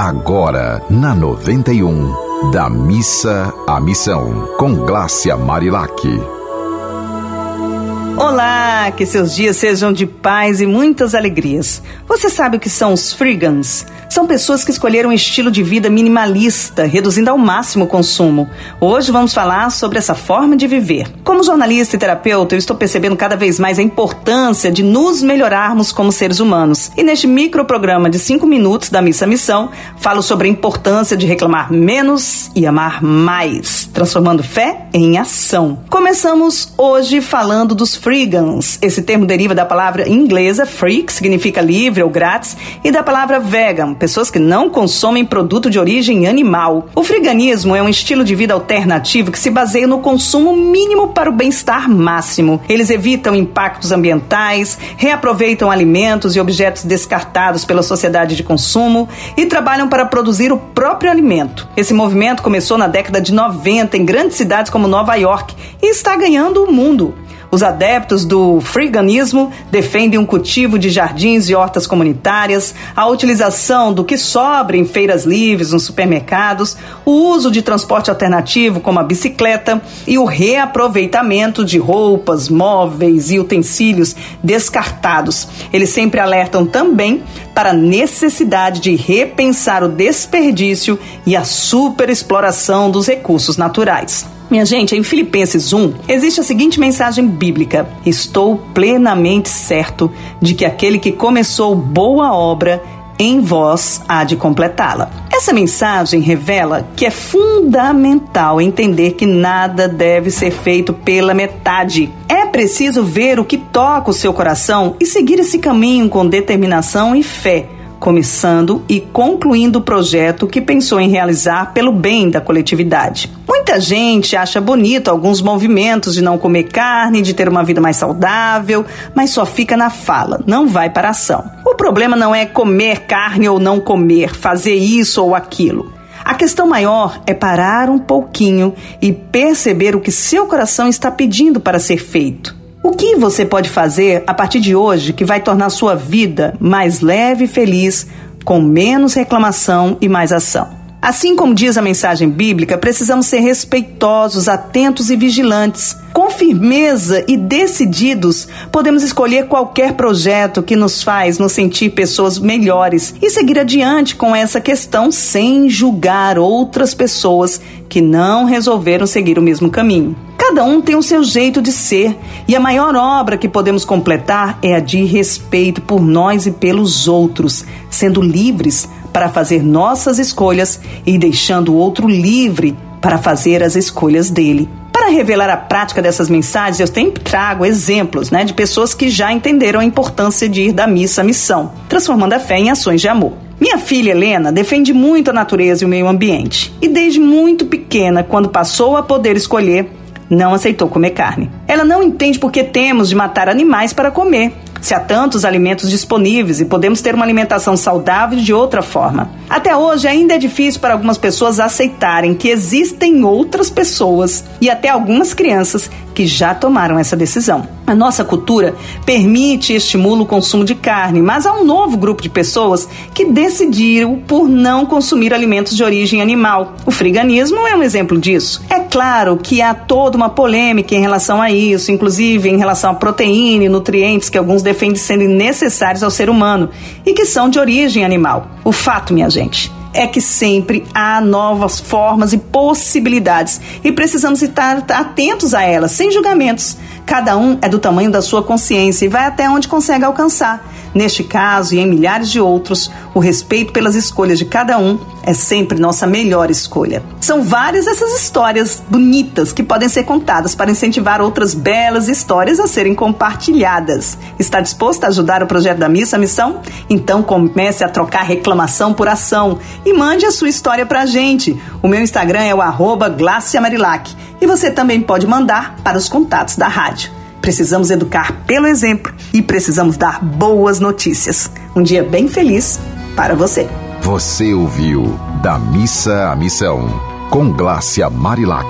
Agora, na 91, da missa à missão, com Glácia Marilac. Olá, que seus dias sejam de paz e muitas alegrias. Você sabe o que são os frigans? São pessoas que escolheram um estilo de vida minimalista, reduzindo ao máximo o consumo. Hoje vamos falar sobre essa forma de viver. Como jornalista e terapeuta, eu estou percebendo cada vez mais a importância de nos melhorarmos como seres humanos. E neste microprograma de 5 minutos da Missa Missão, falo sobre a importância de reclamar menos e amar mais, transformando fé em ação. Começamos hoje falando dos frigans. Esse termo deriva da palavra inglesa free, que significa livre ou grátis, e da palavra vegan, pessoas que não consomem produto de origem animal. O friganismo é um estilo de vida alternativo que se baseia no consumo mínimo para o bem-estar máximo. Eles evitam impactos ambientais, reaproveitam alimentos e objetos descartados pela sociedade de consumo e trabalham para produzir o próprio alimento. Esse movimento começou na década de 90 em grandes cidades como Nova York e está ganhando o mundo. Os adeptos do friganismo defendem um cultivo de jardins e hortas comunitárias, a utilização do que sobra em feiras livres, nos supermercados, o uso de transporte alternativo como a bicicleta e o reaproveitamento de roupas, móveis e utensílios descartados. Eles sempre alertam também para a necessidade de repensar o desperdício e a superexploração dos recursos naturais. Minha gente, em Filipenses 1 existe a seguinte mensagem bíblica: Estou plenamente certo de que aquele que começou boa obra em vós há de completá-la. Essa mensagem revela que é fundamental entender que nada deve ser feito pela metade. É preciso ver o que toca o seu coração e seguir esse caminho com determinação e fé começando e concluindo o projeto que pensou em realizar pelo bem da coletividade. Muita gente acha bonito alguns movimentos de não comer carne, de ter uma vida mais saudável, mas só fica na fala, não vai para a ação. O problema não é comer carne ou não comer, fazer isso ou aquilo. A questão maior é parar um pouquinho e perceber o que seu coração está pedindo para ser feito. O que você pode fazer a partir de hoje que vai tornar sua vida mais leve e feliz, com menos reclamação e mais ação? Assim como diz a mensagem bíblica, precisamos ser respeitosos, atentos e vigilantes. Com firmeza e decididos, podemos escolher qualquer projeto que nos faz nos sentir pessoas melhores e seguir adiante com essa questão sem julgar outras pessoas que não resolveram seguir o mesmo caminho. Cada um tem o seu jeito de ser, e a maior obra que podemos completar é a de respeito por nós e pelos outros, sendo livres para fazer nossas escolhas e deixando o outro livre para fazer as escolhas dele. Para revelar a prática dessas mensagens, eu sempre trago exemplos né, de pessoas que já entenderam a importância de ir da missa à missão, transformando a fé em ações de amor. Minha filha Helena defende muito a natureza e o meio ambiente. E desde muito pequena, quando passou a poder escolher, não aceitou comer carne. Ela não entende por que temos de matar animais para comer, se há tantos alimentos disponíveis e podemos ter uma alimentação saudável de outra forma. Até hoje ainda é difícil para algumas pessoas aceitarem que existem outras pessoas e até algumas crianças que já tomaram essa decisão. A nossa cultura permite e estimula o consumo de carne, mas há um novo grupo de pessoas que decidiram por não consumir alimentos de origem animal. O friganismo é um exemplo disso. É claro que há toda uma polêmica em relação a isso, inclusive em relação à proteína e nutrientes que alguns defendem serem necessários ao ser humano e que são de origem animal. O fato, minha gente, é que sempre há novas formas e possibilidades e precisamos estar atentos a elas, sem julgamentos. Cada um é do tamanho da sua consciência e vai até onde consegue alcançar. Neste caso e em milhares de outros, o respeito pelas escolhas de cada um é sempre nossa melhor escolha. São várias essas histórias bonitas que podem ser contadas para incentivar outras belas histórias a serem compartilhadas. Está disposto a ajudar o projeto da Missa Missão? Então comece a trocar reclamação por ação e mande a sua história para a gente. O meu Instagram é o arroba Marilac, e você também pode mandar para os contatos da rádio. Precisamos educar pelo exemplo e precisamos dar boas notícias. Um dia bem feliz para você. Você ouviu Da Missa à Missão, com Glácia Marilac.